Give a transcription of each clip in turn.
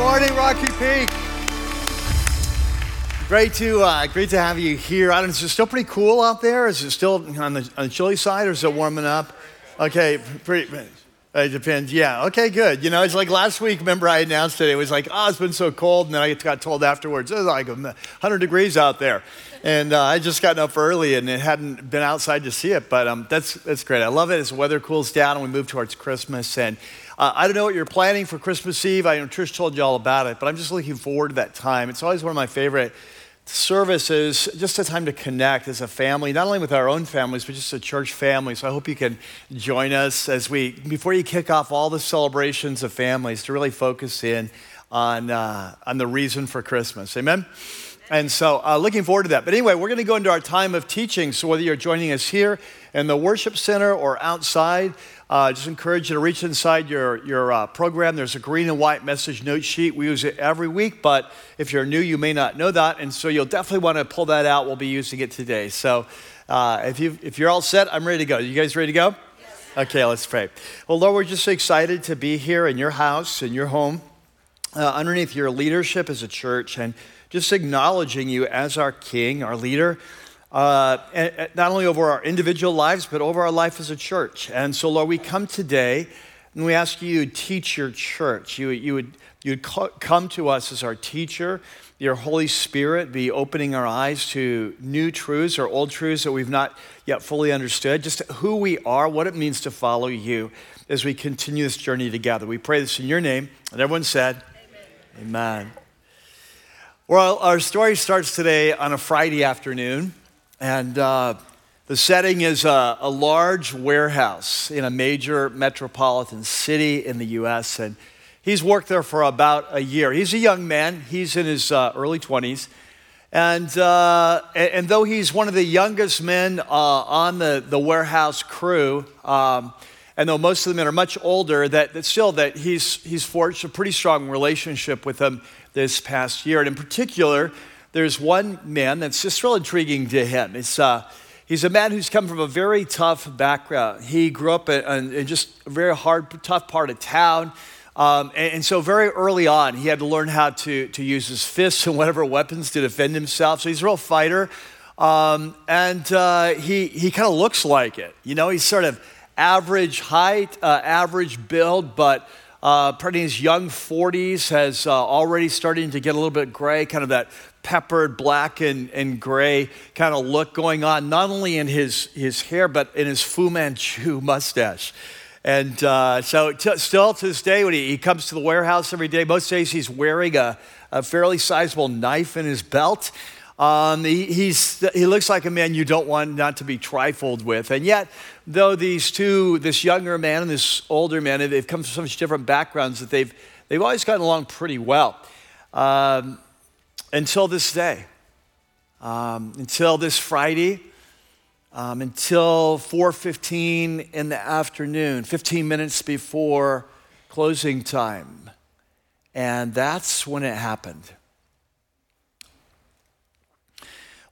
Good morning, Rocky Peak. Great to uh, great to have you here. I don't is it still pretty cool out there? Is it still on the, on the chilly side, or is it warming up? Okay, pretty. It depends. Yeah. Okay. Good. You know, it's like last week. Remember, I announced it. It was like, oh, it's been so cold, and then I got told afterwards it's like 100 degrees out there, and uh, I just gotten up early and it hadn't been outside to see it. But um, that's that's great. I love it as the weather cools down and we move towards Christmas. And uh, I don't know what you're planning for Christmas Eve. I know Trish told you all about it, but I'm just looking forward to that time. It's always one of my favorite services, just a time to connect as a family, not only with our own families, but just a church family. So I hope you can join us as we, before you kick off all the celebrations of families, to really focus in on, uh, on the reason for Christmas. Amen? And so, uh, looking forward to that. But anyway, we're going to go into our time of teaching. So, whether you're joining us here in the worship center or outside, uh, just encourage you to reach inside your, your uh, program. There's a green and white message note sheet. We use it every week, but if you're new, you may not know that. And so you'll definitely want to pull that out. We'll be using it today. So uh, if, you, if you're all set, I'm ready to go. You guys ready to go? Yes. Okay, let's pray. Well, Lord, we're just excited to be here in your house, in your home, uh, underneath your leadership as a church, and just acknowledging you as our King, our leader uh, not only over our individual lives, but over our life as a church. And so, Lord, we come today and we ask you to teach your church. You, you would you'd come to us as our teacher. Your Holy Spirit be opening our eyes to new truths or old truths that we've not yet fully understood, just who we are, what it means to follow you as we continue this journey together. We pray this in your name. And everyone said, Amen. Amen. Well, our story starts today on a Friday afternoon. And uh, the setting is a, a, large warehouse in a major metropolitan city in the US. And he's worked there for about a year. He's a young man, he's in his uh, early 20s. And, uh, and though he's one of the youngest men uh, on the, the warehouse crew, um, and though most of the men are much older, that, that still that he's, he's forged a pretty strong relationship with them this past year. And in particular, there's one man that's just real intriguing to him. It's, uh, he's a man who's come from a very tough background. He grew up in, in just a very hard, tough part of town. Um, and, and, so, very early on, he had to learn how to, to use his fists and whatever weapons to defend himself. So, he's a real fighter. Um, and uh, he, he kind of looks like it. You know, he's sort of average height, uh, average build, but uh, probably in his young 40s, has uh, already starting to get a little bit gray, kind of that peppered black and, and gray kind of look going on, not only in his, his hair, but in his Fu Manchu mustache. And uh, so, t- still to this day, when he, he, comes to the warehouse every day, most days he's wearing a, a fairly sizable knife in his belt. Um, he, he looks like a man you don't want not to be trifled with. And yet, though these two, this younger man and this older man, they've come from such different backgrounds that they've, they've always gotten along pretty well. Um, until this day, um, until this Friday, um, until 4:15 in the afternoon, 15 minutes before closing time, and that's when it happened.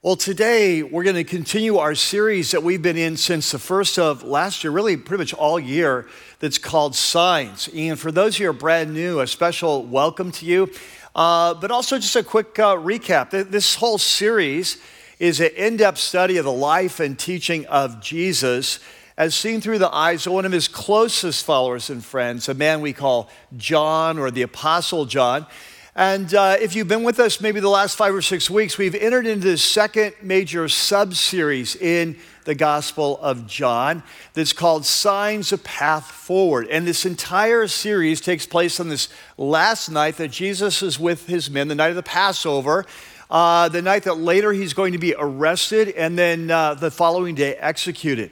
Well, today we're going to continue our series that we've been in since the first of last year, really pretty much all year, that's called Signs. And for those of you who are brand new, a special welcome to you. Uh, but also, just a quick uh, recap. This whole series is an in depth study of the life and teaching of Jesus as seen through the eyes of one of his closest followers and friends, a man we call John or the Apostle John. And uh, if you've been with us maybe the last five or six weeks, we've entered into the second major sub series in the Gospel of John that's called Signs of Path Forward. And this entire series takes place on this last night that Jesus is with his men, the night of the Passover. Uh, the night that later he's going to be arrested and then uh, the following day executed.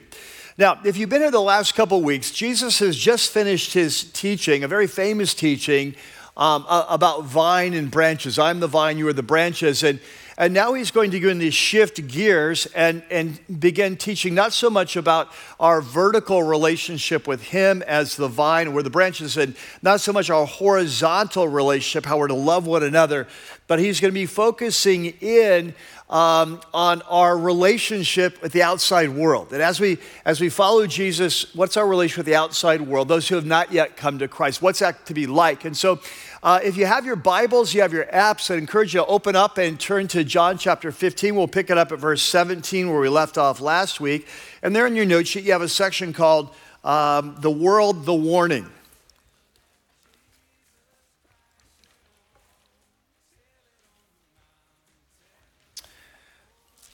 Now, if you've been here the last couple weeks, Jesus has just finished his teaching, a very famous teaching um, about vine and branches. I'm the vine, you are the branches. And and now he's going to go into shift gears and, and begin teaching not so much about our vertical relationship with him as the vine, where the branches, and not so much our horizontal relationship, how we're to love one another, but he's going to be focusing in um, on our relationship with the outside world. And as we, as we follow Jesus, what's our relationship with the outside world? Those who have not yet come to Christ, what's that to be like? And so Uh, if you have your Bibles, you have your apps, I encourage you to open up and turn to John chapter 15. We'll pick it up at verse 17 where we left off last week. And there in your note sheet, you have a section called um, The World, the Warning.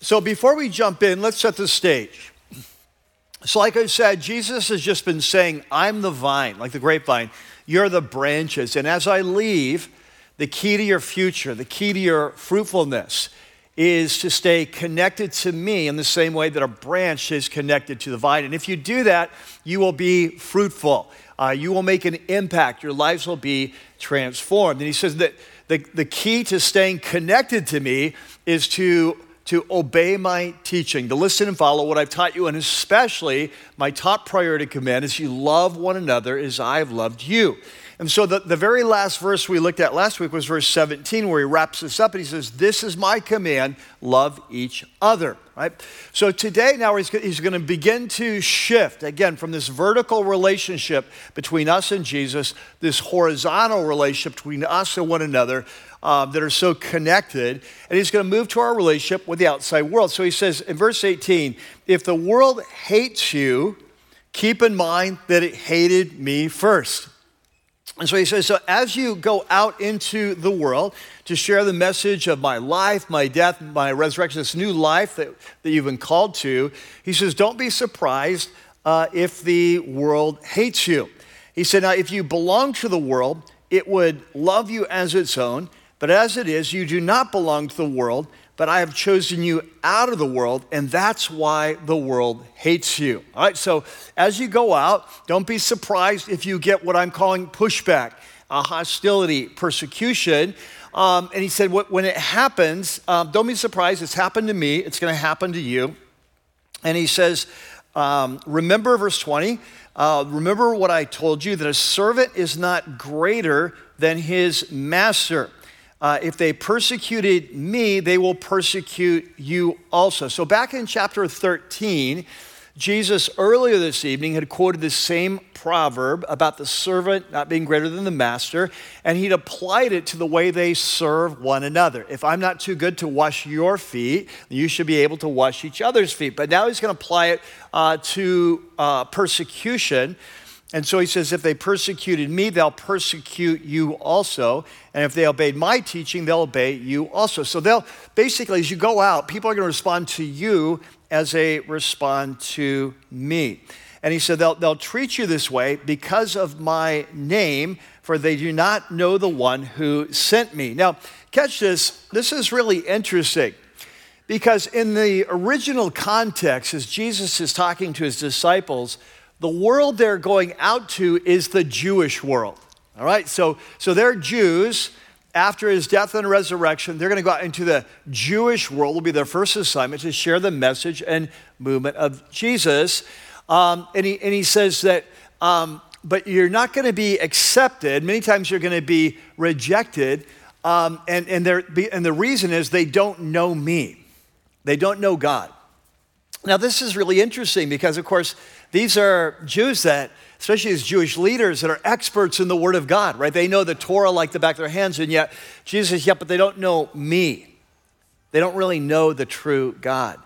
So before we jump in, let's set the stage. So, like I said, Jesus has just been saying, I'm the vine, like the grapevine. You're the branches. And as I leave, the key to your future, the key to your fruitfulness is to stay connected to me in the same way that a branch is connected to the vine. And if you do that, you will be fruitful. Uh, you will make an impact. Your lives will be transformed. And he says that the, the key to staying connected to me is to to obey my teaching, to listen and follow what I've taught you, and especially my top priority command is you love one another as I've loved you. And so the, the very last verse we looked at last week was verse 17, where he wraps this up and he says, This is my command, love each other. Right? So today, now he's, he's going to begin to shift again from this vertical relationship between us and Jesus, this horizontal relationship between us and one another, um, that are so connected. And he's going to move to our relationship with the outside world. So he says in verse 18, if the world hates you, keep in mind that it hated me first. And so he says, so as you go out into the world to share the message of my life, my death, my resurrection, this new life that, that you've been called to, he says, don't be surprised uh, if the world hates you. He said, now if you belong to the world, it would love you as its own. But as it is, you do not belong to the world, but I have chosen you out of the world, and that's why the world hates you. All right, so as you go out, don't be surprised if you get what I'm calling pushback, a hostility, persecution. Um, and he said, when it happens, um, don't be surprised. It's happened to me, it's going to happen to you. And he says, um, remember verse 20. Uh, remember what I told you that a servant is not greater than his master uh, if they persecuted me, they will persecute you also. So, back in chapter 13, Jesus earlier this evening had quoted the same proverb about the servant not being greater than the master, and he'd applied it to the way they serve one another. If I'm not too good to wash your feet, you should be able to wash each other's feet. But now he's going to apply it uh, to uh, persecution. And so he says, if they persecuted me, they'll persecute you also. And if they obeyed my teaching, they'll obey you also. So they'll basically, as you go out, people are going to respond to you as they respond to me. And he said, they'll, they'll treat you this way because of my name, for they do not know the one who sent me. Now, catch this. This is really interesting. Because in the original context, as Jesus is talking to his disciples, the world they're going out to is the Jewish world. All right, so, so they're Jews. After his death and resurrection, they're going to go out into the Jewish world. Will be their first assignment to share the message and movement of Jesus. Um, and, he, and he says that, um, but you're not going to be accepted. Many times you're going to be rejected. Um, and, and, there, and the reason is they don't know me, they don't know God. Now, this is really interesting because, of course, these are Jews that, especially as Jewish leaders, that are experts in the Word of God, right? They know the Torah like the back of their hands, and yet Jesus says, yeah, but they don't know me. They don't really know the true God.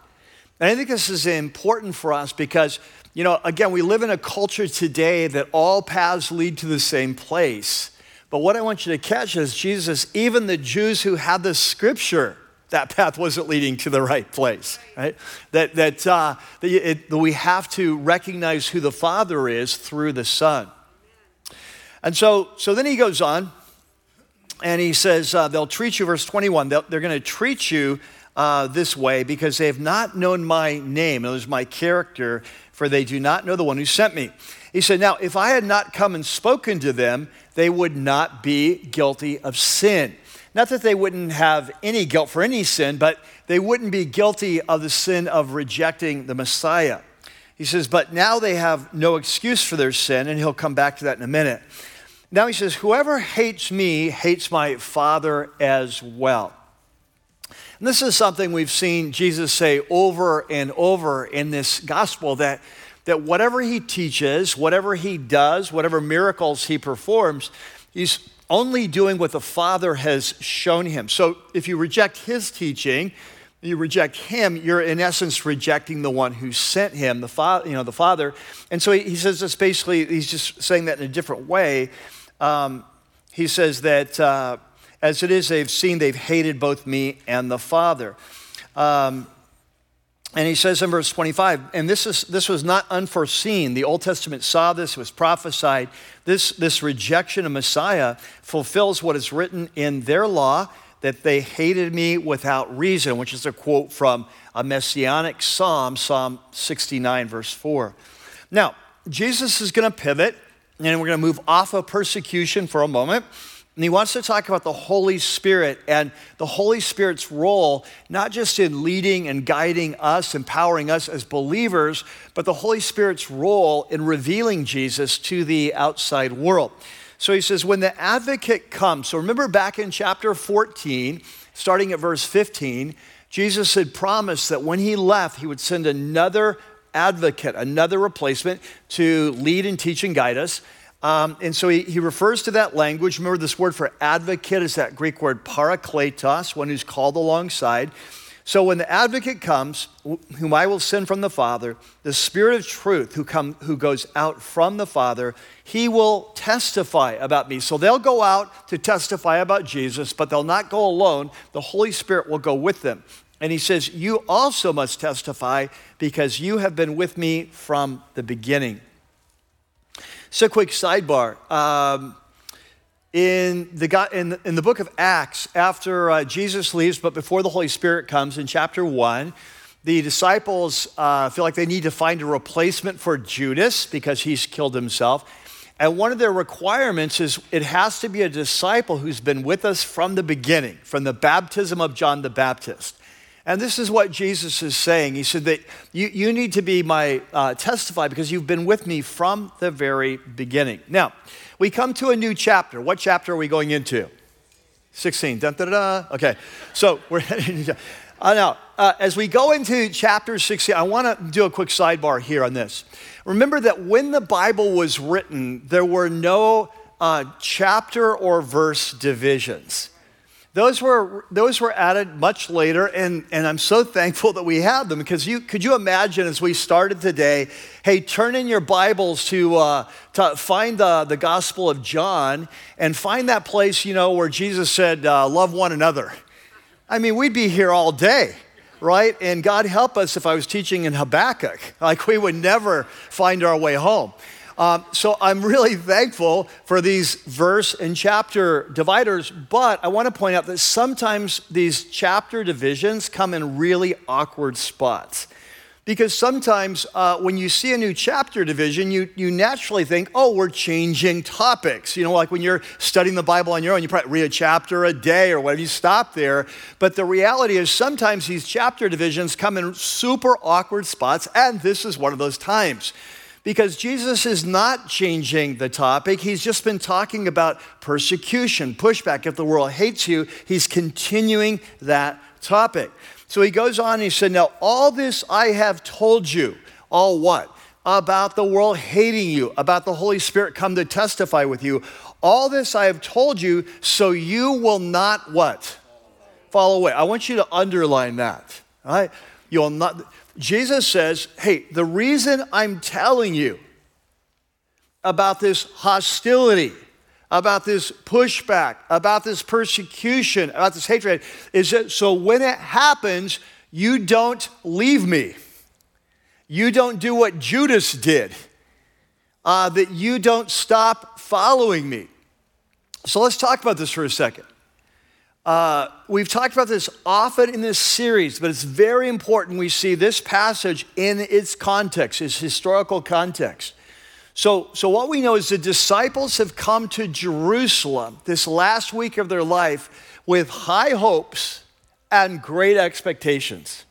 And I think this is important for us because, you know, again, we live in a culture today that all paths lead to the same place. But what I want you to catch is Jesus, even the Jews who had the scripture, that path wasn't leading to the right place, right? That, that, uh, that, it, that we have to recognize who the Father is through the Son. And so, so then he goes on and he says, uh, They'll treat you, verse 21, they're going to treat you uh, this way because they have not known my name, it was my character, for they do not know the one who sent me. He said, Now, if I had not come and spoken to them, they would not be guilty of sin. Not that they wouldn't have any guilt for any sin, but they wouldn't be guilty of the sin of rejecting the Messiah. He says, but now they have no excuse for their sin, and he'll come back to that in a minute. Now he says, Whoever hates me hates my Father as well. And this is something we've seen Jesus say over and over in this gospel that, that whatever he teaches, whatever he does, whatever miracles he performs, he's only doing what the Father has shown him. So if you reject his teaching, you reject him, you're in essence rejecting the one who sent him, the father, you know, the Father. And so he, he says this basically, he's just saying that in a different way. Um, he says that uh, as it is, they've seen, they've hated both me and the Father. Um, and he says in verse 25, and this, is, this was not unforeseen. The Old Testament saw this, it was prophesied. This, this rejection of Messiah fulfills what is written in their law that they hated me without reason, which is a quote from a messianic psalm, Psalm 69, verse 4. Now, Jesus is going to pivot, and we're going to move off of persecution for a moment. And he wants to talk about the Holy Spirit and the Holy Spirit's role, not just in leading and guiding us, empowering us as believers, but the Holy Spirit's role in revealing Jesus to the outside world. So he says, when the advocate comes, so remember back in chapter 14, starting at verse 15, Jesus had promised that when he left, he would send another advocate, another replacement to lead and teach and guide us. Um, and so he, he refers to that language. Remember, this word for advocate is that Greek word parakletos, one who's called alongside. So when the advocate comes, whom I will send from the Father, the Spirit of truth who, come, who goes out from the Father, he will testify about me. So they'll go out to testify about Jesus, but they'll not go alone. The Holy Spirit will go with them. And he says, You also must testify because you have been with me from the beginning. So, quick sidebar. Um, in the, in, in the book of Acts, after uh, Jesus leaves, but before the Holy Spirit comes, in chapter 1, the disciples uh, feel like they need to find a replacement for Judas because he's killed himself. And one of their requirements is it has to be a disciple who's been with us from the beginning, from the baptism of John the Baptist. And this is what Jesus is saying. He said that you, you need to be my uh, testify because you've been with me from the very beginning. Now, we come to a new chapter. What chapter are we going into? 16. Dun, dun, dun, Okay, so we're heading uh, now, uh, as we go into chapter 16, I want to do a quick sidebar here on this. Remember that when the Bible was written, there were no uh, chapter or verse divisions. Those were, those were added much later, and, and I'm so thankful that we have them because you, could you imagine as we started today, hey, turn in your Bibles to, uh, to find the, the Gospel of John and find that place, you know, where Jesus said, uh, love one another. I mean, we'd be here all day right? And God help us if I was teaching in Habakkuk. Like we would never find our way home. Um, so I'm really thankful for these verse and chapter dividers, but I want to point out that sometimes these chapter divisions come in really awkward spots. Because sometimes uh, when you see a new chapter division, you, you naturally think, oh, we're changing topics. You know, like when you're studying the Bible on your own, you probably read a chapter a day or whatever, you stop there. But the reality is sometimes these chapter divisions come in super awkward spots, and this is one of those times because Jesus is not changing the topic. He's just been talking about persecution, pushback. If the world hates you, he's continuing that topic. So he goes on and he said, Now, all this I have told you. All what? About the world hating you, about the Holy Spirit come to testify with you. All this I have told you so you will not what? Fall away. I want you to underline that. All right? You'll not. Jesus says, hey, the reason I'm telling you about this hostility, about this pushback, about this persecution, about this hatred, is that so when it happens, you don't leave me. You don't do what Judas did, uh, that you don't stop following me. So let's talk about this for a second. Uh, we've talked about this often in this series, but it's very important we see this passage in its context, its historical context. So, so what we know is the disciples have come to Jerusalem this last week of their life with high hopes and great expectations.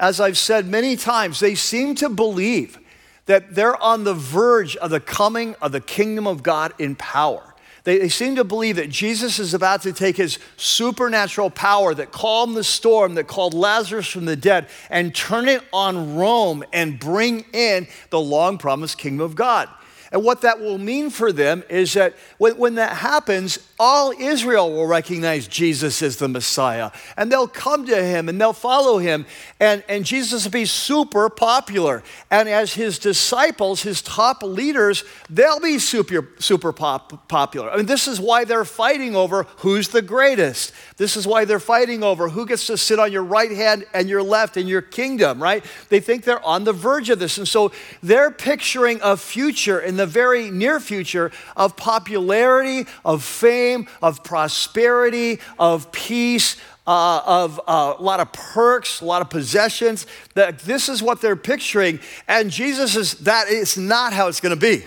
As I've said many times, they seem to believe that they're on the verge of the coming of the kingdom of God in power. They, they, seem to believe that Jesus is about to take his supernatural power that calmed the storm, that called Lazarus from the dead, and turn it on Rome and bring in the long promised kingdom of God. And what that will mean for them is that when, when that happens, all Israel will recognize Jesus as the Messiah. And they'll come to him and they'll follow him. And, and Jesus will be super popular. And as his disciples, his top leaders, they'll be super, super pop, popular. I mean, this is why they're fighting over who's the greatest. This is why they're fighting over who gets to sit on your right hand and your left in your kingdom, right? They think they're on the verge of this. And so they're picturing a future in the very near future of popularity, of fame, of prosperity, of peace, uh, of uh, a lot of perks, a lot of possessions. That this is what they're picturing, and Jesus is that is not how it's going to be.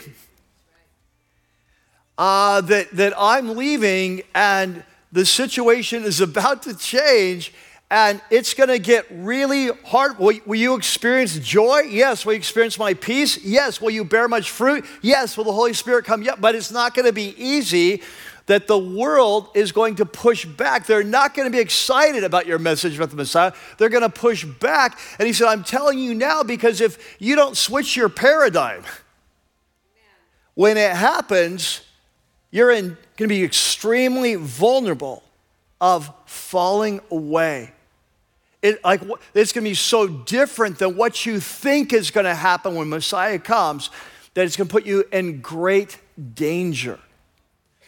Uh, that that I'm leaving, and the situation is about to change, and it's going to get really hard. Will, will, you experience joy? Yes. Will you experience my peace? Yes. Will you bear much fruit? Yes. Will the Holy Spirit come? Yeah. But it's not going to be easy. That the world is going to push back. They're not going to be excited about your message about the Messiah. They're going to push back. And he said, I'm telling you now because if you don't switch your paradigm, when it happens, you're going to be extremely vulnerable of falling away it, like, it's going to be so different than what you think is going to happen when Messiah comes that it's going to put you in great danger.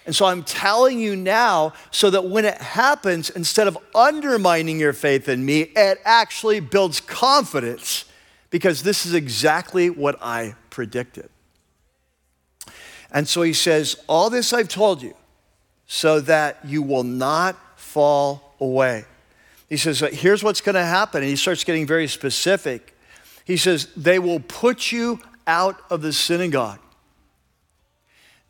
And so I'm telling you now so that when it happens, instead of undermining your faith in me, it actually builds confidence because this is exactly what I predicted. And so he says, All this I've told you so that you will not fall away. He says, Here's what's going to happen. And he starts getting very specific. He says, They will put you out of the synagogue.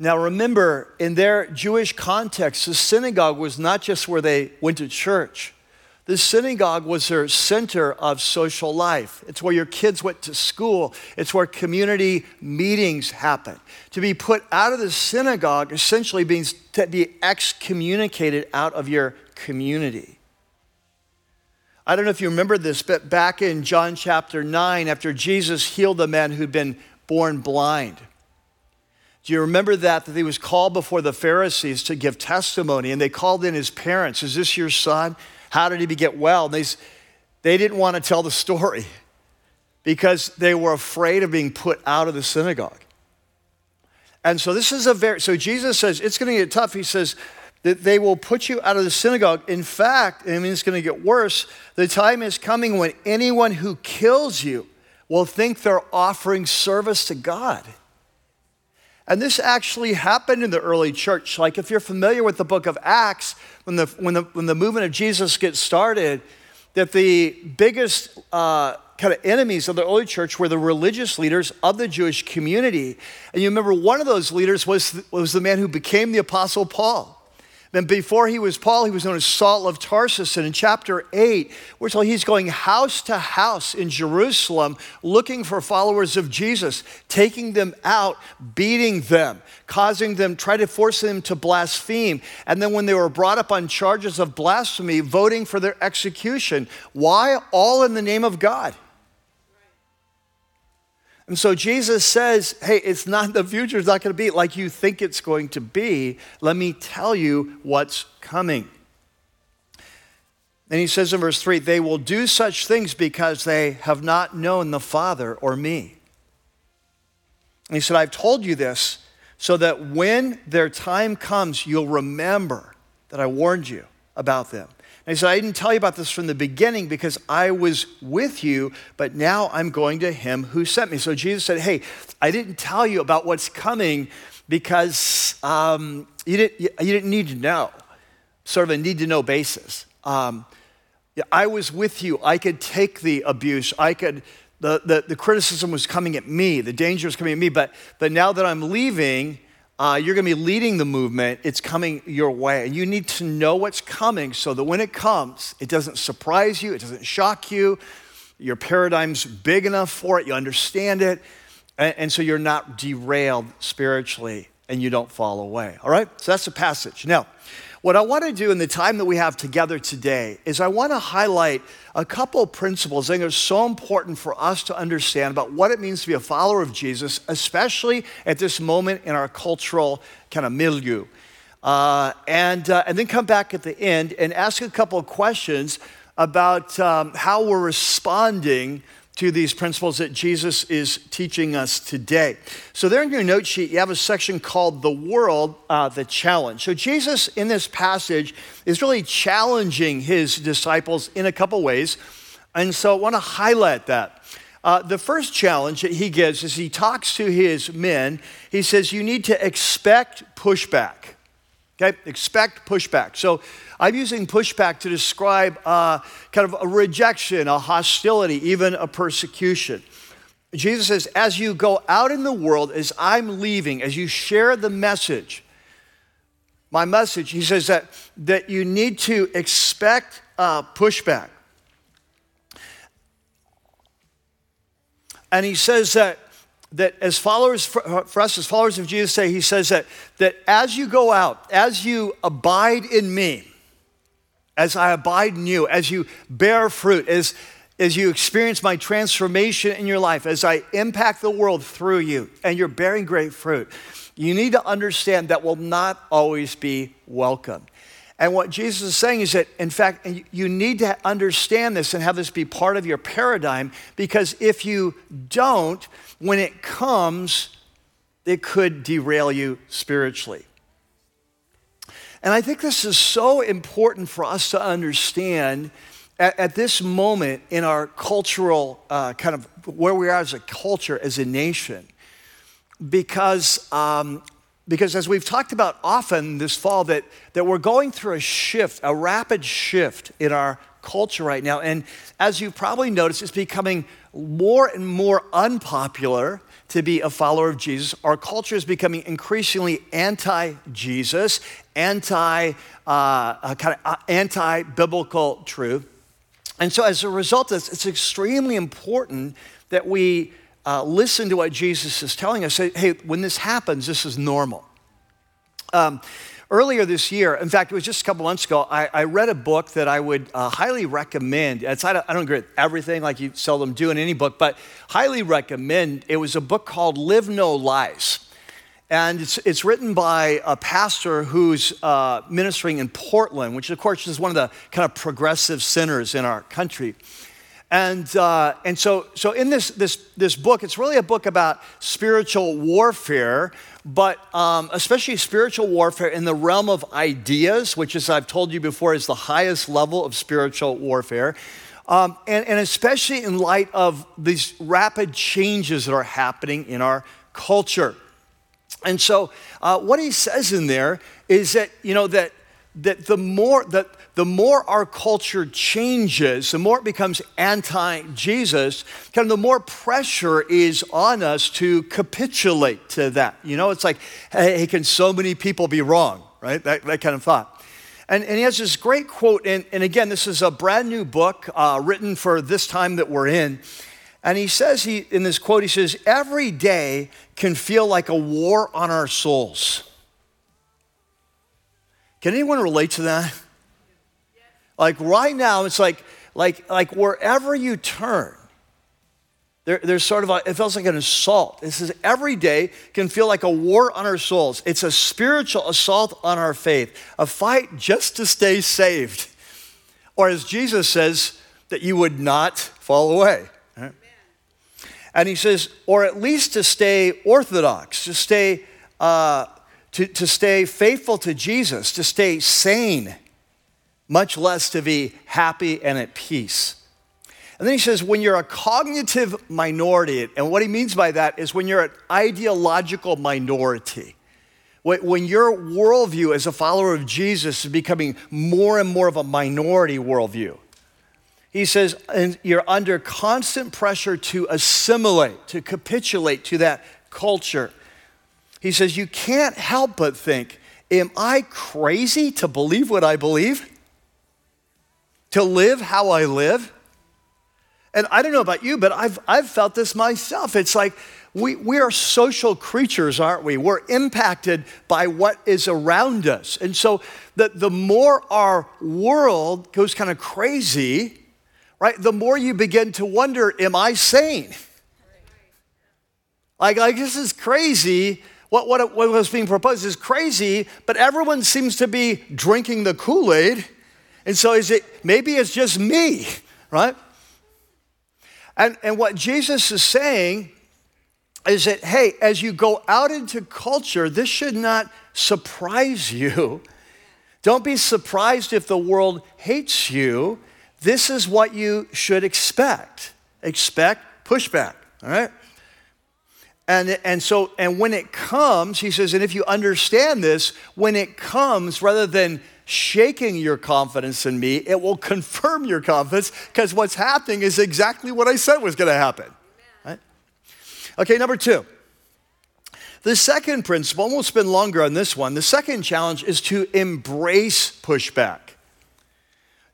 Now, remember, in their Jewish context, the synagogue was not just where they went to church. The synagogue was their center of social life. It's where your kids went to school. It's where community meetings happen. To be put out of the synagogue essentially means to be excommunicated out of your community. I don't know if you remember this, but back in John chapter 9, after Jesus healed a man who'd been born blind, do you remember that? That he was called before the Pharisees to give testimony, and they called in his parents. Is this your son? How did he get well? And they, they didn't want to tell the story because they were afraid of being put out of the synagogue. And so this is a very, so Jesus says, it's going to get tough. He says, that they will put you out of the synagogue. In fact, I mean, it's going to get worse. The time is coming when anyone who kills you will think they're offering service to God. And this actually happened in the early church. Like, if you're familiar with the book of Acts, when the, when the, when the movement of Jesus gets started, that the biggest uh, kind of enemies of the early church were the religious leaders of the Jewish community. And you remember one of those leaders was, was the man who became the Apostle Paul. Then before he was Paul, he was known as Saul of Tarsus. And in chapter 8, we're told he's going house to house in Jerusalem looking for followers of Jesus, taking them out, beating them, causing them, try to force them to blaspheme. And then when they were brought up on charges of blasphemy, voting for their execution. Why? All in the name of God. And so Jesus says, hey, it's not the future is not going to be like you think it's going to be. Let me tell you what's coming. And he says in verse 3 they will do such things because they have not known the Father or me. And he said, I've told you this so that when their time comes, you'll remember that I warned you about them. And he said, I didn't tell you about this from the beginning because I was with you, but now I'm going to him who sent me. So Jesus said, Hey, I didn't tell you about what's coming because um, you, didn't, you didn't need to know, sort of a need to know basis. Um, I was with you. I could take the abuse. I could, the, the, the criticism was coming at me. The danger was coming at me. But, but now that I'm leaving, uh, you're going to be leading the movement. It's coming your way. And you need to know what's coming so that when it comes, it doesn't surprise you, it doesn't shock you. Your paradigm's big enough for it, you understand it. And, and so you're not derailed spiritually and you don't fall away. All right? So that's the passage. Now, What I want to do in the time that we have together today is I want to highlight a couple of principles think are so important for us to understand about what it means to be a follower of Jesus, especially at this moment in our cultural kind of milieu. Uh, and, uh, and then come back at the end and ask a couple of questions about um, how we're responding to these principles that Jesus is teaching us today. So, there in your note sheet, you have a section called The World, uh, the Challenge. So, Jesus in this passage is really challenging his disciples in a couple ways. And so, I want to highlight that. Uh, the first challenge that he gives is he talks to his men. He says, You need to expect pushback. Okay, expect pushback. So I'm using pushback to describe uh, kind of a rejection, a hostility, even a persecution. Jesus says, as you go out in the world, as I'm leaving, as you share the message, my message, he says that, that you need to expect uh, pushback. And he says that that as followers, for, uh, for, us as followers of Jesus say, he says that, that as you go out, as you abide in me, as I abide in you, as you bear fruit, as, as you experience my transformation in your life, as I impact the world through you, and you're bearing great fruit, you need to understand that will not always be welcome. And what Jesus is saying is that, in fact, you need to understand this and have this be part of your paradigm because if you don't, when it comes, it could derail you spiritually. And I think this is so important for us to understand at, at this moment in our cultural uh, kind of where we are as a culture, as a nation, because um, because as we've talked about often this fall, that, that we're going through a shift, a rapid shift in our culture right now. And as you've probably noticed, it's becoming more and more unpopular to be a follower of Jesus. Our culture is becoming increasingly anti Jesus, anti uh, uh, kind of uh, anti biblical truth. And so, as a result of this, it's extremely important that we uh, listen to what Jesus is telling us. Say, hey, when this happens, this is normal. Um, earlier this year, in fact, it was just a couple months ago, I, I read a book that I would uh, highly recommend. It's, I, don't, I don't agree with everything like you seldom do in any book, but highly recommend. It was a book called Live No Lies. And it's, it's written by a pastor who's uh, ministering in Portland, which, of course, is one of the kind of progressive centers in our country. And, uh, and so, so in this, this, this book, it's really a book about spiritual warfare, but um, especially spiritual warfare in the realm of ideas, which, as I've told you before, is the highest level of spiritual warfare. Um, and, and especially in light of these rapid changes that are happening in our culture. And so, uh, what he says in there is that, you know, that, that the more that the more our culture changes, the more it becomes anti Jesus, kind of the more pressure is on us to capitulate to that. You know, it's like, hey, can so many people be wrong, right? That, that kind of thought. And, and he has this great quote, and, and again, this is a brand new book uh, written for this time that we're in. And he says, he, in this quote, he says, every day can feel like a war on our souls. Can anyone relate to that? Like right now, it's like, like, like wherever you turn, there, there's sort of a, it feels like an assault. This is every day can feel like a war on our souls. It's a spiritual assault on our faith, a fight just to stay saved. Or as Jesus says, that you would not fall away. Right? And he says, or at least to stay orthodox, to stay, uh, to, to stay faithful to Jesus, to stay sane much less to be happy and at peace. And then he says, when you're a cognitive minority, and what he means by that is when you're an ideological minority, when your worldview as a follower of Jesus is becoming more and more of a minority worldview. He says, and you're under constant pressure to assimilate, to capitulate to that culture. He says, you can't help but think, am I crazy to believe what I believe? to live how I live. And I don't know about you, but I've, I've felt this myself. It's like, we, we are social creatures, aren't we? We're impacted by what is around us. And so the, the more our world goes kind of crazy, right, the more you begin to wonder, am I sane? Like, like this is crazy. What, what, what was being proposed is crazy, but everyone seems to be drinking the Kool Aid. And so is it, maybe it's just me, right? And, and what Jesus is saying is that, hey, as you go out into culture, this should not surprise you. Don't be surprised if the world hates you. This is what you should expect. Expect pushback, all right? And, and so, and when it comes, he says, and if you understand this, when it comes, rather than shaking your confidence in me, it will confirm your confidence because what's happening is exactly what I said was going to happen. Right? Okay, number two. The second principle, and we'll spend longer on this one, the second challenge is to embrace pushback.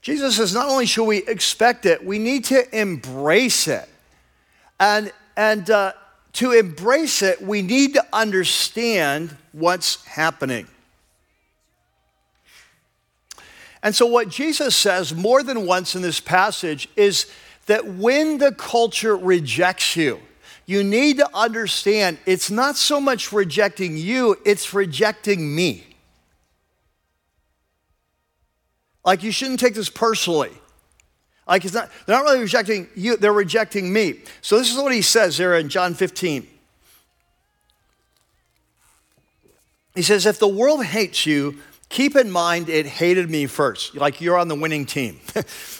Jesus says not only should we expect it, we need to embrace it. And, and uh, to embrace it, we need to understand what's happening. And so, what Jesus says more than once in this passage is that when the culture rejects you, you need to understand it's not so much rejecting you, it's rejecting me. Like, you shouldn't take this personally. Like it's not, they're not really rejecting you, they're rejecting me. So this is what he says there in John 15. He says, if the world hates you, keep in mind it hated me first. Like you're on the winning team.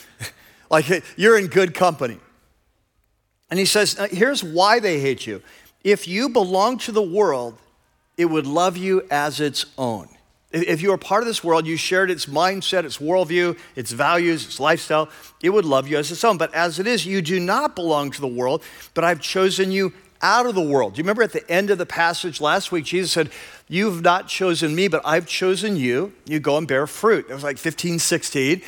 like you're in good company. And he says, here's why they hate you. If you belong to the world, it would love you as its own. If you are part of this world, you shared its mindset, its worldview, its values, its lifestyle, it would love you as its own. But as it is, you do not belong to the world, but I've chosen you out of the world. Do you remember at the end of the passage last week, Jesus said, You've not chosen me, but I've chosen you. You go and bear fruit. It was like 15, 16.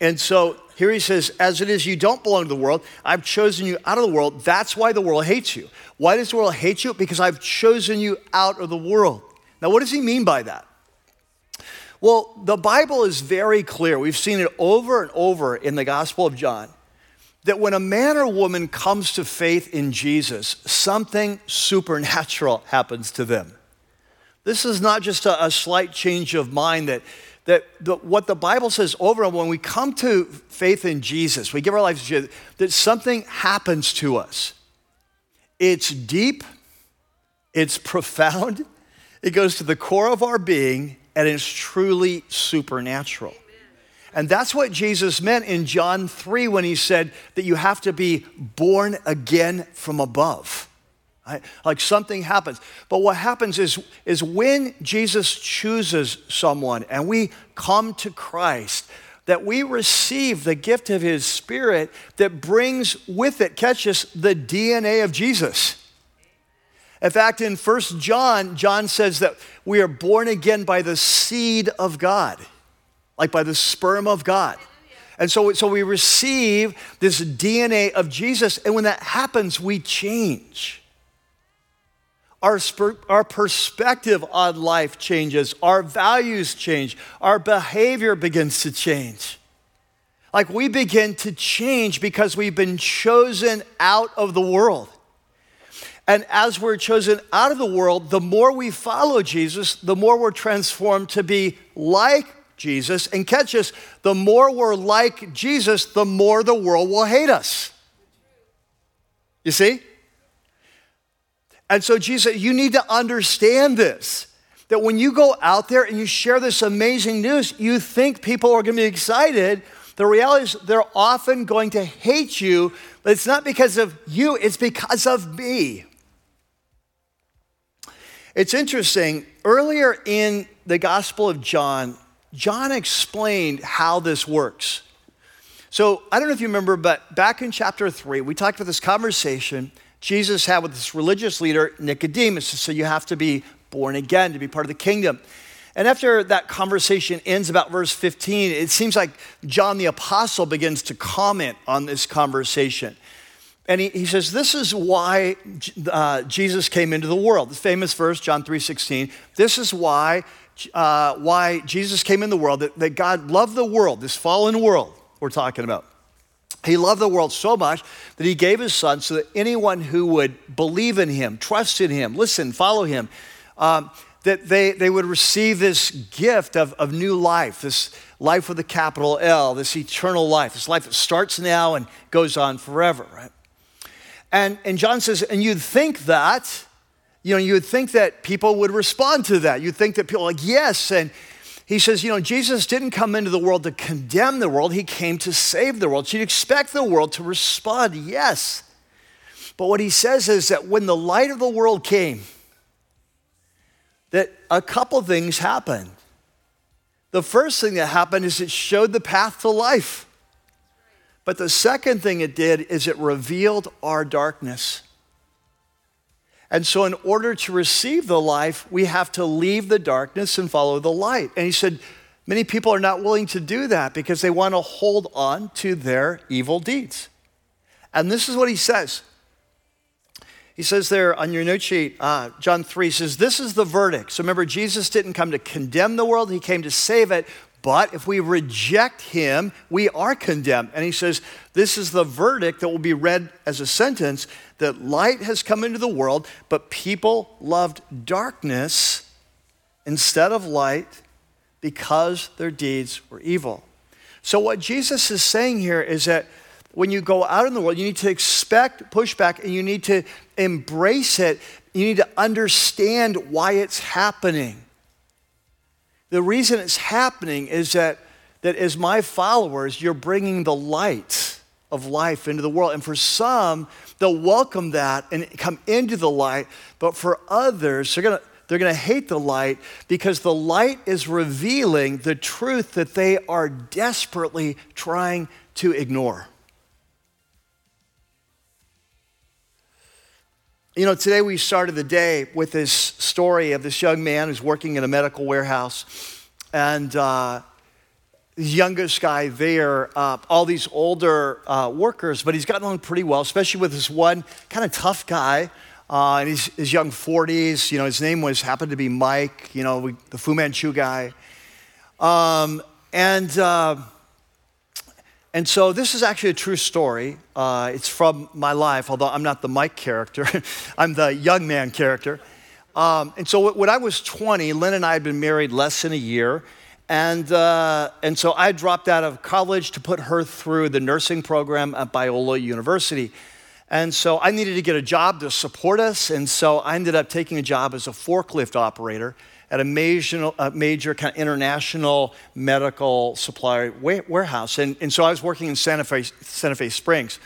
And so here he says, As it is, you don't belong to the world. I've chosen you out of the world. That's why the world hates you. Why does the world hate you? Because I've chosen you out of the world. Now, what does he mean by that? Well, the Bible is very clear. We've seen it over and over in the Gospel of John that when a man or woman comes to faith in Jesus, something supernatural happens to them. This is not just a, a slight change of mind that, that the, what the Bible says over and over, when we come to faith in Jesus, we give our lives to Jesus, that something happens to us. It's deep, it's profound, it goes to the core of our being, and it's truly supernatural. And that's what Jesus meant in John 3 when he said that you have to be born again from above. Right? Like something happens. But what happens is, is when Jesus chooses someone and we come to Christ, that we receive the gift of his spirit that brings with it, catch the DNA of Jesus. In fact, in First John, John says that we are born again by the seed of God, like by the sperm of God. And so, so we receive this DNA of Jesus, and when that happens, we change. Our, our perspective on life changes, our values change, our behavior begins to change. Like we begin to change because we've been chosen out of the world. And as we're chosen out of the world, the more we follow Jesus, the more we're transformed to be like Jesus. And catch us, the more we're like Jesus, the more the world will hate us. You see? And so Jesus, you need to understand this. That when you go out there and you share this amazing news, you think people are going to be excited. The reality is they're often going to hate you, but it's not because of you, it's because of me. It's interesting, earlier in the Gospel of John, John explained how this works. So I don't know if you remember, but back in chapter three, we talked about this conversation Jesus had with this religious leader, Nicodemus. So you have to be born again to be part of the kingdom. And after that conversation ends about verse 15, it seems like John the Apostle begins to comment on this conversation. And he, he says, This is why uh, Jesus came into the world. The famous verse, John 3 16. This is why, uh, why Jesus came in the world, that, that God loved the world, this fallen world we're talking about. He loved the world so much that he gave his son so that anyone who would believe in him, trust in him, listen, follow him, um, that they, they would receive this gift of, of new life, this life with a capital L, this eternal life, this life that starts now and goes on forever, right? And, and John says, and you'd think that, you know, you'd think that people would respond to that. You'd think that people like, yes. And he says, you know, Jesus didn't come into the world to condemn the world, he came to save the world. So you'd expect the world to respond, yes. But what he says is that when the light of the world came, that a couple things happened. The first thing that happened is it showed the path to life. But the second thing it did is it revealed our darkness. And so, in order to receive the life, we have to leave the darkness and follow the light. And he said, Many people are not willing to do that because they want to hold on to their evil deeds. And this is what he says he says there on your note sheet, uh, John 3 says, This is the verdict. So remember, Jesus didn't come to condemn the world, he came to save it. But if we reject him, we are condemned. And he says, This is the verdict that will be read as a sentence that light has come into the world, but people loved darkness instead of light because their deeds were evil. So, what Jesus is saying here is that when you go out in the world, you need to expect pushback and you need to embrace it. You need to understand why it's happening. The reason it's happening is that, that as my followers, you're bringing the light of life into the world. And for some, they'll welcome that and come into the light. But for others, they're going to they're going to hate the light because the light is revealing the truth that they are desperately trying to ignore. You know, today we started the day with this story of this young man who's working in a medical warehouse. And uh, the youngest guy there, uh, all these older uh, workers, but he's gotten along pretty well, especially with this one kind of tough guy uh, in his, his, young 40s. You know, his name was happened to be Mike, you know, we, the Fu Manchu guy. Um, and uh, and so this is actually a true story. Uh, it's from my life, although I'm not the Mike character, I'm the young man character. Um, and so when I was 20, Lynn and I had been married less than a year. And, uh, and so I dropped out of college to put her through the nursing program at Biola University. And so I needed to get a job to support us. And so I ended up taking a job as a forklift operator at a major, a major kind of international medical supply warehouse. And, and so I was working in Santa Fe, Santa Fe Springs.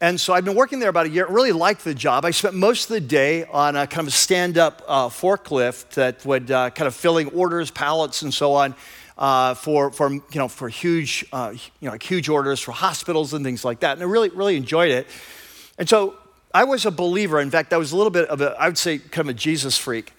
And so I've been working there about a year. Really liked the job. I spent most of the day on a kind of stand-up uh, forklift that would uh, kind of filling orders, pallets, and so on uh, for, for you know for huge uh, you know like huge orders for hospitals and things like that. And I really really enjoyed it. And so I was a believer. In fact, I was a little bit of a I would say kind of a Jesus freak.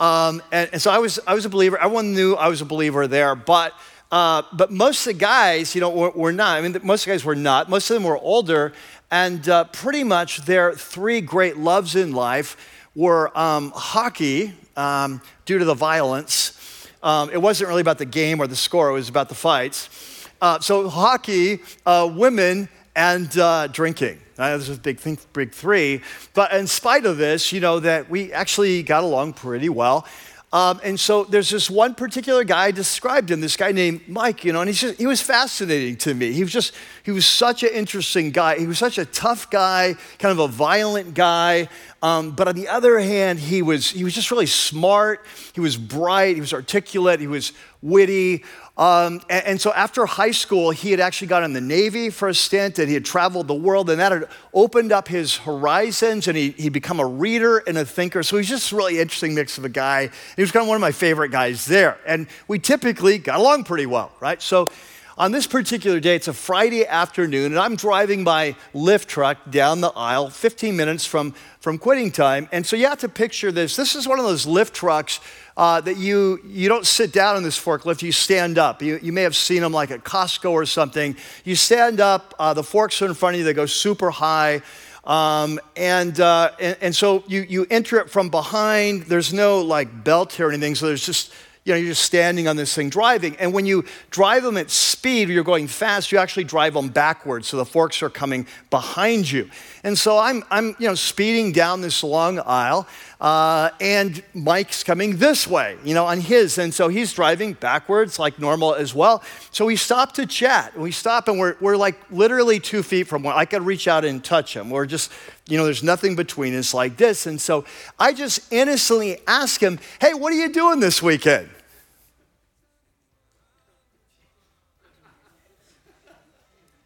Um, and, and, so I was, I was a believer. Everyone knew I was a believer there, but, uh, but most of the guys, you know, were, were, not. I mean, most of the guys were not. Most of them were older, and uh, pretty much their three great loves in life were um, hockey, um, due to the violence. Um, it wasn't really about the game or the score, it was about the fights. Uh, so, hockey, uh, women, and uh, drinking. This is a big thing, big three, but in spite of this, you know that we actually got along pretty well. Um, and so there's this one particular guy I described him, this guy named Mike, you know, and he's just, he was fascinating to me. He was just, he was such an interesting guy. He was such a tough guy, kind of a violent guy. Um, but on the other hand, he was, he was just really smart. He was bright. He was articulate. He was witty. Um, and, and, so after high school, he had actually got in the Navy for a stint and he had traveled the world, and that had opened up his horizons, and he, he'd become a reader and a thinker. So he's just a really interesting mix of a guy. He was kind of one of my favorite guys there. And we typically got along pretty well, right? So on this particular day, it's a Friday afternoon, and I'm driving my lift truck down the aisle, 15 minutes from, from quitting time. And so you have to picture this. This is one of those lift trucks uh, that you, you don't sit down in this forklift, you stand up. You, you may have seen them like at Costco or something. You stand up, uh, the forks are in front of you, they go super high. Um, and, uh, and, and so you, you enter it from behind. There's no like belt here or anything. So there's just you know, you're just standing on this thing driving. And when you drive them at speed, you're going fast, you actually drive them backwards. So the forks are coming behind you. And so I'm, I'm you know, speeding down this long aisle, uh, and Mike's coming this way, you know, on his. And so he's driving backwards like normal as well. So we stop to chat. We stop and we're, we're like literally two feet from where I could reach out and touch him. We're just, you know, there's nothing between us like this. And so I just innocently ask him, hey, what are you doing this weekend?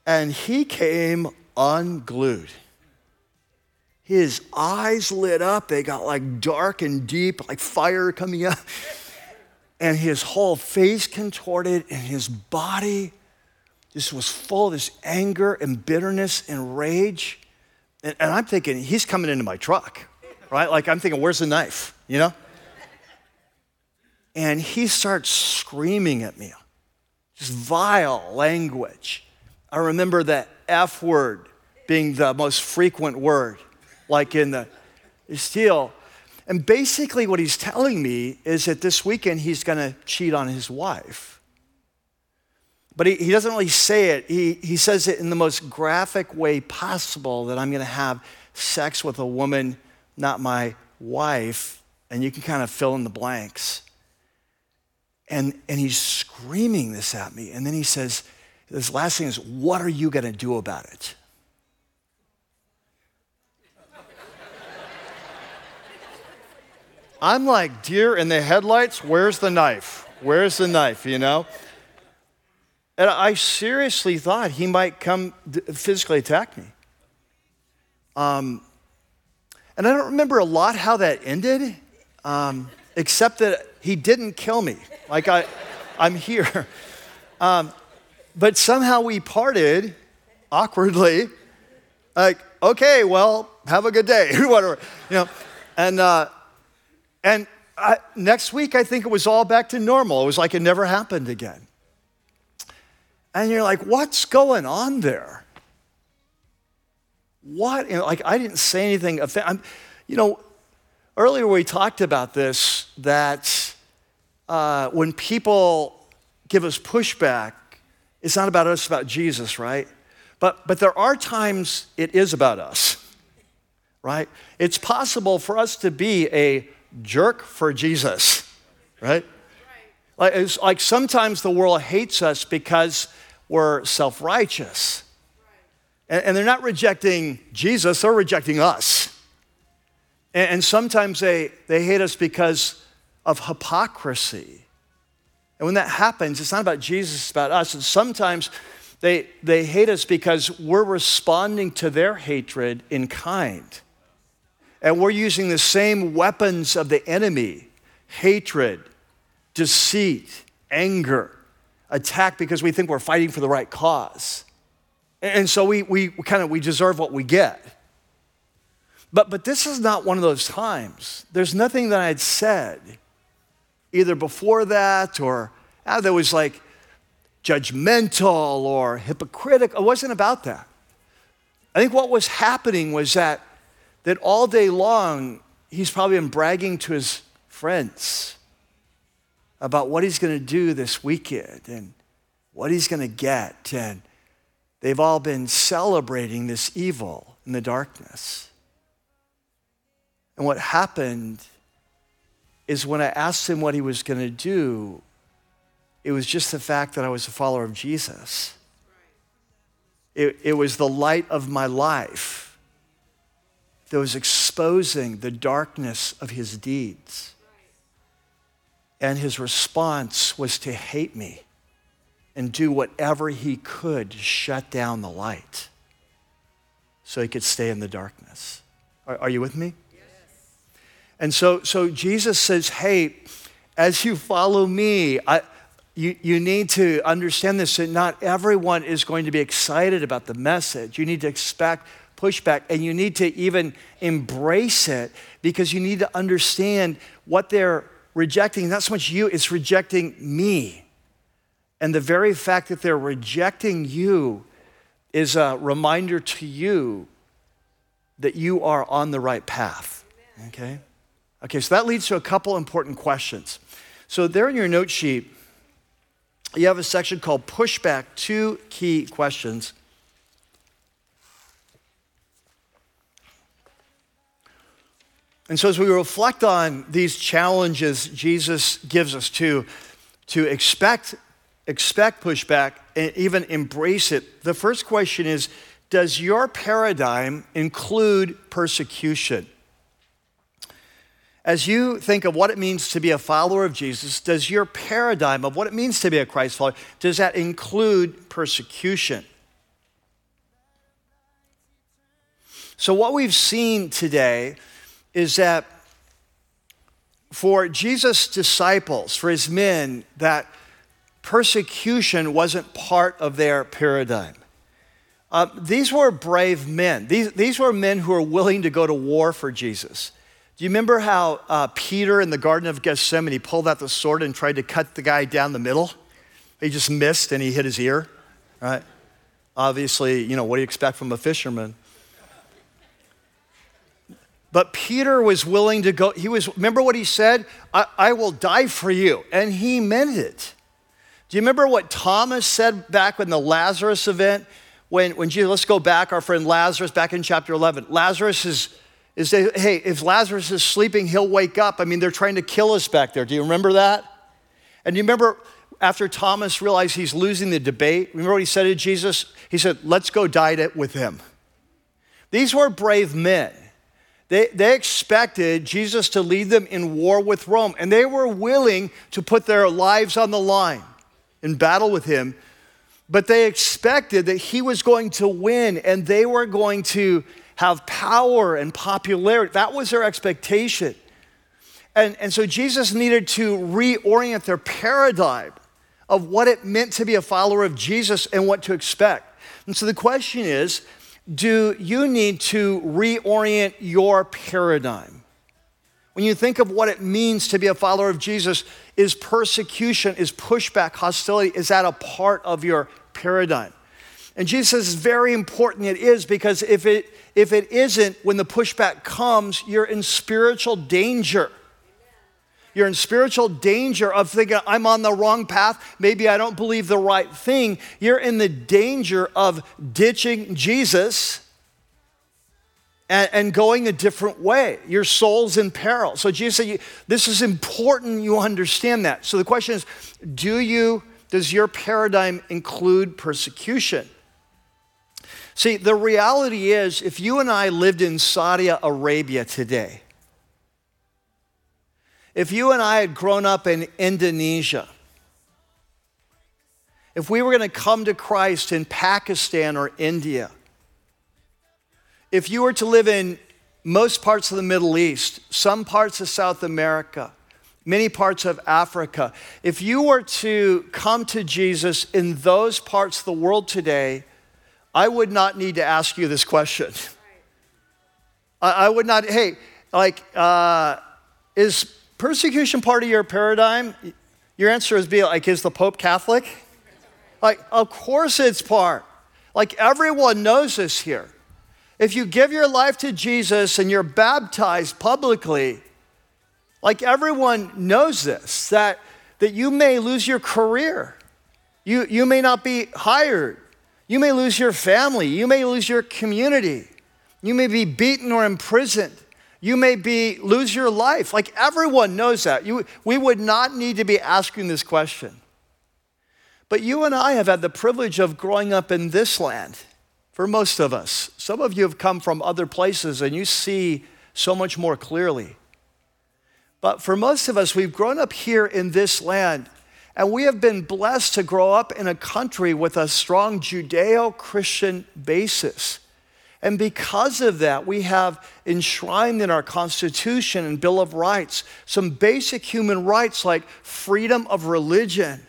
And he came unglued. His eyes lit up. They got like dark and deep, like fire coming up. And his whole face contorted, and his body just was full of this anger and bitterness and rage. And, and I'm thinking, he's coming into my truck, right? Like, I'm thinking, where's the knife, you know? And he starts screaming at me, just vile language. I remember the F word being the most frequent word, like in the steel. And basically, what he's telling me is that this weekend he's going to cheat on his wife. But he, he doesn't really say it. He, he says it in the most graphic way possible that I'm going to have sex with a woman, not my wife. And you can kind of fill in the blanks. And, and he's screaming this at me. And then he says, this last thing is, what are you going to do about it? I'm like deer in the headlights. Where's the knife? Where's the knife, you know? And I seriously thought he might come physically attack me. Um, and I don't remember a lot how that ended, um, except that he didn't kill me. Like I, I'm here. Um, but somehow we parted awkwardly. Like, okay, well, have a good day, whatever, you know. And uh, and I, next week, I think it was all back to normal. It was like it never happened again. And you're like, what's going on there? What? You know, like, I didn't say anything. You know, earlier we talked about this that uh, when people give us pushback, it's not about us, it's about Jesus, right? But, but there are times it is about us, right? It's possible for us to be a jerk for Jesus, right? Like, like sometimes the world hates us because we're self righteous. And, and, they're not rejecting Jesus, they're rejecting us. And, and sometimes they, they hate us because of hypocrisy. And when that happens, it's not about Jesus, it's about us. And sometimes they, they hate us because we're responding to their hatred in kind. And we're using the same weapons of the enemy hatred, deceit, anger, attack because we think we're fighting for the right cause. And so we, we kind of we deserve what we get. But, but this is not one of those times. There's nothing that I'd said either before that or uh, that was like judgmental or hypocritical. It wasn't about that. I think what was happening was that, that all day long, he's probably been bragging to his friends about what he's going to do this weekend and what he's going to get. And they've all been celebrating this evil in the darkness. And what happened is when I asked him what he was going to do, it was just the fact that I was a follower of Jesus. It, it was the light of my life that was exposing the darkness of his deeds. And his response was to hate me and do whatever he could to shut down the light so he could stay in the darkness. Are, are you with me? Yes. And so, so Jesus says, hey, as you follow me, I, you, you need to understand this that not everyone is going to be excited about the message. You need to expect pushback and you need to even embrace it because you need to understand what they're rejecting. Not so much you, it's rejecting me. And the very fact that they're rejecting you is a reminder to you that you are on the right path. Okay? Okay, so that leads to a couple important questions. So, there in your note sheet, you have a section called Pushback, two key questions. And so, as we reflect on these challenges Jesus gives us to, to expect, expect pushback and even embrace it, the first question is Does your paradigm include persecution? As you think of what it means to be a follower of Jesus, does your paradigm of what it means to be a Christ follower, does that include persecution? So, what we've seen today is that for Jesus' disciples, for his men, that persecution wasn't part of their paradigm. Uh, these were brave men. These, these were men who were willing to go to war for Jesus. Do you remember how uh, Peter in the Garden of Gethsemane pulled out the sword and tried to cut the guy down the middle? He just missed and he hit his ear, right? Obviously, you know, what do you expect from a fisherman? But Peter was willing to go. He was, remember what he said? I, I, will die for you. And he meant it. Do you remember what Thomas said back in the Lazarus event? When, when Jesus, let's go back, our friend Lazarus, back in chapter 11. Lazarus is, is hey, if Lazarus is sleeping, he'll wake up. I mean, they're trying to kill us back there. Do you remember that? And you remember after Thomas realized he's losing the debate, remember what he said to Jesus? He said, let's go die with him. These were brave men. They, they expected Jesus to lead them in war with Rome, and they were willing to put their lives on the line in battle with him. But they expected that he was going to win and they were going to have power and popularity. That was their expectation. And, and so Jesus needed to reorient their paradigm of what it meant to be a follower of Jesus and what to expect. And so the question is do you need to reorient your paradigm? When you think of what it means to be a follower of Jesus, is persecution, is pushback, hostility, is that a part of your paradigm? And Jesus says it's very important it is because if it, if it isn't, when the pushback comes, you're in spiritual danger. You're in spiritual danger of thinking, I'm on the wrong path. Maybe I don't believe the right thing. You're in the danger of ditching Jesus and, and going a different way. Your soul's in peril. So Jesus said, This is important you understand that. So the question is, do you, does your paradigm include persecution? See, the reality is, if you and I lived in Saudi Arabia today, if you and I had grown up in Indonesia, if we were going to come to Christ in Pakistan or India, if you were to live in most parts of the Middle East, some parts of South America, many parts of Africa, if you were to come to Jesus in those parts of the world today, I would not need to ask you this question. I, would not, hey, like, uh, is persecution part of your paradigm? Your answer is be like, is the Pope Catholic? Like, of course it's part. Like, everyone knows this here. If you give your life to Jesus and you're baptized publicly, like everyone knows this, that, that you may lose your career. You, you may not be hired. You may lose your family. You may lose your community. You may be beaten or imprisoned. You may be lose your life. Like everyone knows that. You, we would not need to be asking this question. But you and I have had the privilege of growing up in this land for most of us. Some of you have come from other places and you see so much more clearly. But for most of us, we've grown up here in this land and we have been blessed to grow up in a country with a strong Judeo Christian basis. And because of that, we have enshrined in our Constitution and Bill of Rights some basic human rights like freedom of religion,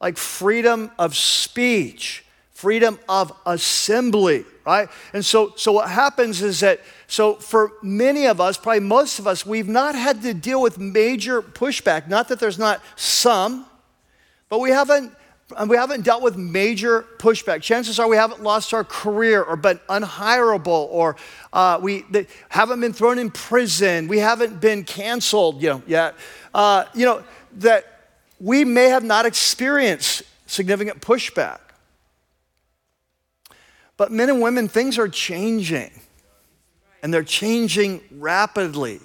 like freedom of speech, freedom of assembly, right? And so, so what happens is that, so for many of us, probably most of us, we've not had to deal with major pushback. Not that there's not some, but we haven't we haven't dealt with major pushback. Chances are we haven't lost our career or been unhireable or uh, we haven't been thrown in prison. We haven't been canceled you know, yet. Uh, you know, that we may have not experienced significant pushback. But men and women, things are changing, and they're changing rapidly.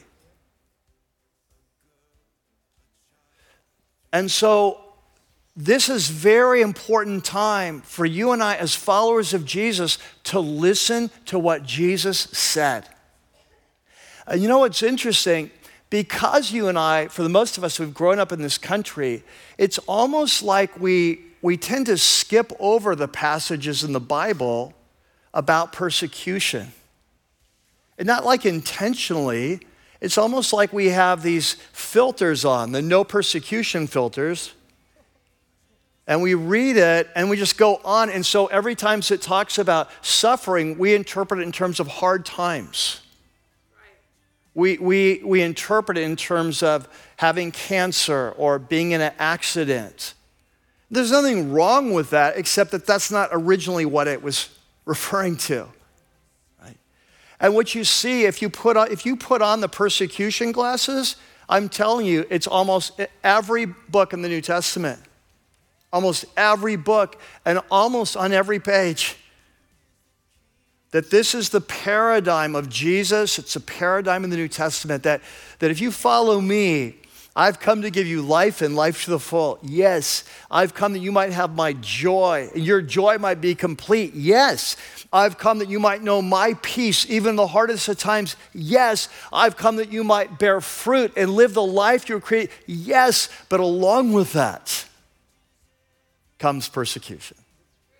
And so this is very important time for you and I as followers of Jesus to listen to what Jesus said. And you know what's interesting? Because you and I, for the most of us who've grown up in this country, it's almost like we, we tend to skip over the passages in the Bible about persecution. And not like intentionally, it's almost like we have these filters on, the no persecution filters and we read it and we just go on. And so every time it talks about suffering, we interpret it in terms of hard times. We, we, we interpret it in terms of having cancer or being in an accident. There's nothing wrong with that, except that that's not originally what it was referring to. Right? And what you see, if you, put on, if you put on the persecution glasses, I'm telling you, it's almost every book in the New Testament almost every book and almost on every page. That this is the paradigm of Jesus. It's a paradigm in the New Testament that, that if you follow me, I've come to give you life and life to the full. Yes. I've come that you might have my joy, and your joy might be complete. Yes. I've come that you might know my peace, even in the hardest of times. Yes. I've come that you might bear fruit and live the life you created. Yes. But along with that, comes persecution.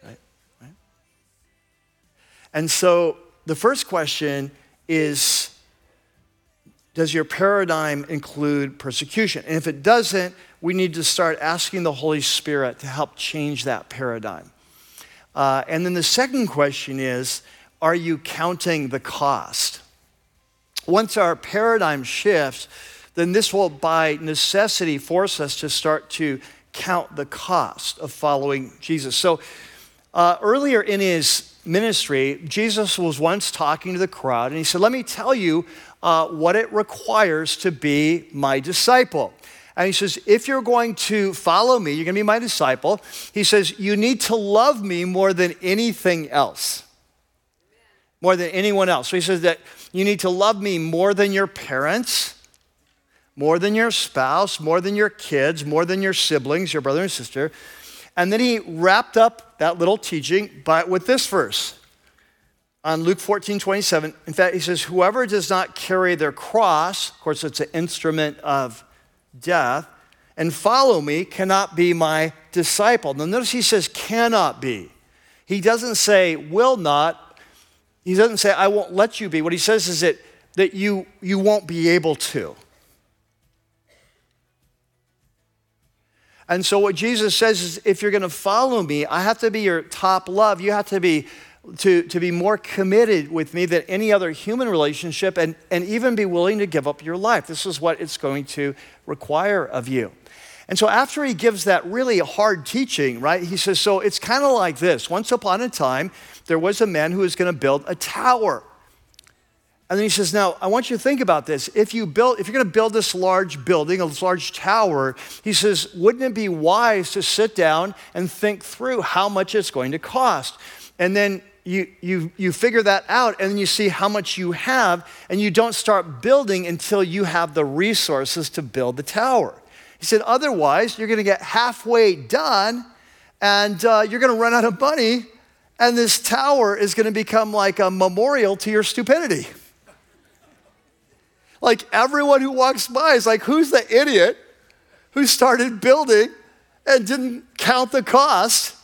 Right? right? And so the first question is Does your paradigm include persecution? And if it doesn't, we need to start asking the Holy Spirit to help change that paradigm. Uh, and then the second question is Are you counting the cost? Once our paradigm shifts, then this will by necessity force us to start to count the cost of following Jesus. So, uh, earlier in his ministry, Jesus was once talking to the crowd, and he said, Let me tell you uh, what it requires to be my disciple. And he says, If you're going to follow me, you're going to be my disciple. He says, You need to love me more than anything else, more than anyone else. So he says that you need to love me more than your parents more than your spouse, more than your kids, more than your siblings, your brother and sister. And then he wrapped up that little teaching by, with this verse on Luke 14, 27. In fact, he says, Whoever does not carry their cross, of course, it's an instrument of death, and follow me cannot be my disciple. Now, notice he says, cannot be. He doesn't say, will not. He doesn't say, I won't let you be. What he says is that, that you, you won't be able to. And so, what Jesus says is if you're going to follow me, I have to be your top love. You have to be, to, to be more committed with me than any other human relationship and, and even be willing to give up your life. This is what it's going to require of you. And so, after he gives that really hard teaching, right, he says, So it's kind of like this. Once upon a time, there was a man who was going to build a tower. And then he says, Now, I want you to think about this. If, you build, if you're going to build this large building, a large tower, he says, wouldn't it be wise to sit down and think through how much it's going to cost? And then you, you, you figure that out, and then you see how much you have, and you don't start building until you have the resources to build the tower. He said, Otherwise, you're going to get halfway done, and uh, you're going to run out of money, and this tower is going to become like a memorial to your stupidity. Like everyone who walks by is like, who's the idiot who started building and didn't count the cost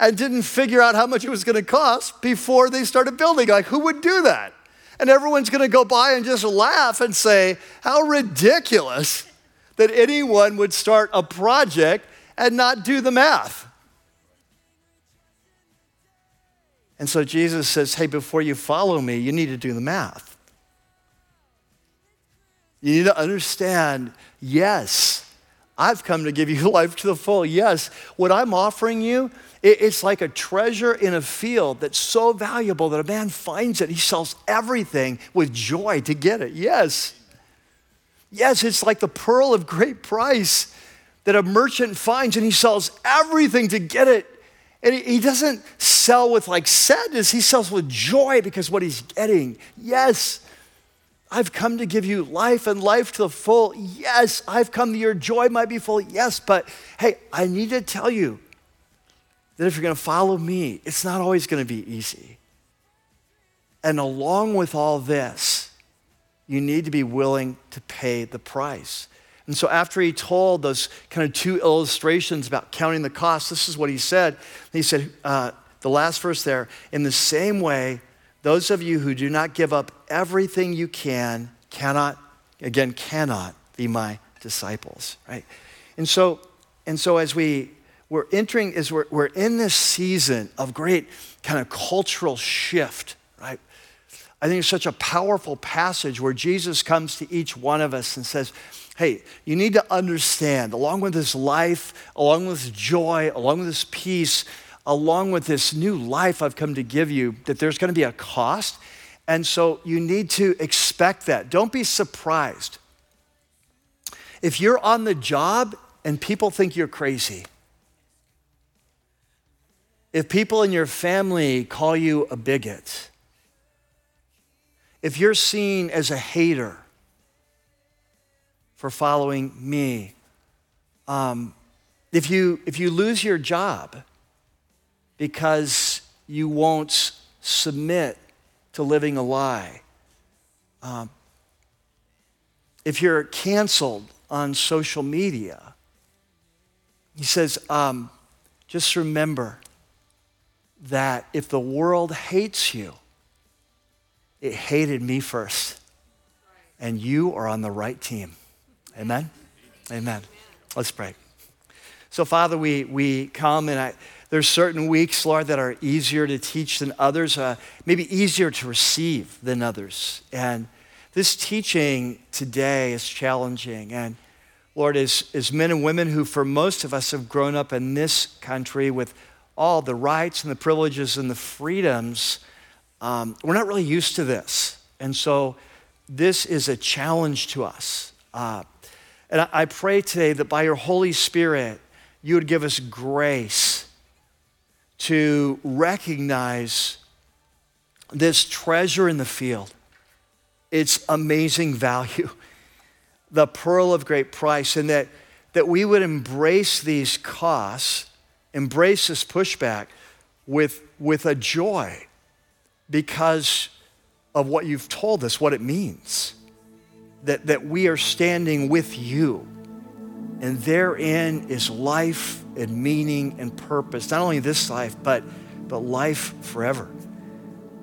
and didn't figure out how much it was going to cost before they started building? Like, who would do that? And everyone's going to go by and just laugh and say, how ridiculous that anyone would start a project and not do the math. And so Jesus says, hey, before you follow me, you need to do the math. You need to understand yes, I've come to give you life to the full. Yes, what I'm offering you, it's like a treasure in a field that's so valuable that a man finds it. He sells everything with joy to get it. Yes. Yes, it's like the pearl of great price that a merchant finds and he sells everything to get it. And he doesn't sell with like sadness, he sells with joy because what he's getting. Yes, I've come to give you life and life to the full. Yes, I've come that your joy might be full. Yes, but hey, I need to tell you that if you're going to follow me, it's not always going to be easy. And along with all this, you need to be willing to pay the price. And so, after he told those kind of two illustrations about counting the cost, this is what he said. He said, uh, the last verse there, in the same way, those of you who do not give up everything you can cannot, again, cannot be my disciples, right? And so, and so as we, we're entering, as we're, we're in this season of great kind of cultural shift, right? I think it's such a powerful passage where Jesus comes to each one of us and says, Hey, you need to understand, along with this life, along with this joy, along with this peace, along with this new life I've come to give you, that there's going to be a cost. And so you need to expect that. Don't be surprised. If you're on the job and people think you're crazy, if people in your family call you a bigot, if you're seen as a hater for following me, um, if, you, if you lose your job because you won't submit to living a lie, um, if you're canceled on social media, he says, um, just remember that if the world hates you, it hated me first. And you are on the right team. Amen? Amen. Let's pray. So, Father, we, we come and I, there's certain weeks, Lord, that are easier to teach than others, uh, maybe easier to receive than others. And this teaching today is challenging. And Lord, as, as men and women who, for most of us, have grown up in this country with all the rights and the privileges and the freedoms um, we're not really used to this. And so this is a challenge to us. Uh, and I, I pray today that by your Holy Spirit, you would give us grace to recognize this treasure in the field, its amazing value, the pearl of great price, and that, that we would embrace these costs, embrace this pushback with, with a joy because of what you've told us, what it means. That, that we are standing with you. And therein is life and meaning and purpose, not only this life, but, but life forever.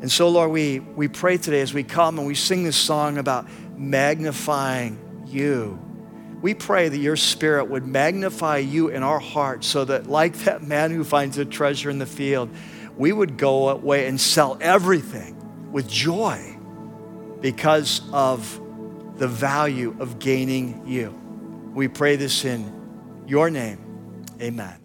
And so, Lord, we, we pray today as we come and we sing this song about magnifying you. We pray that your spirit would magnify you in our hearts so that, like that man who finds a treasure in the field, we would go away and sell everything with joy because of the value of gaining you. We pray this in your name. Amen.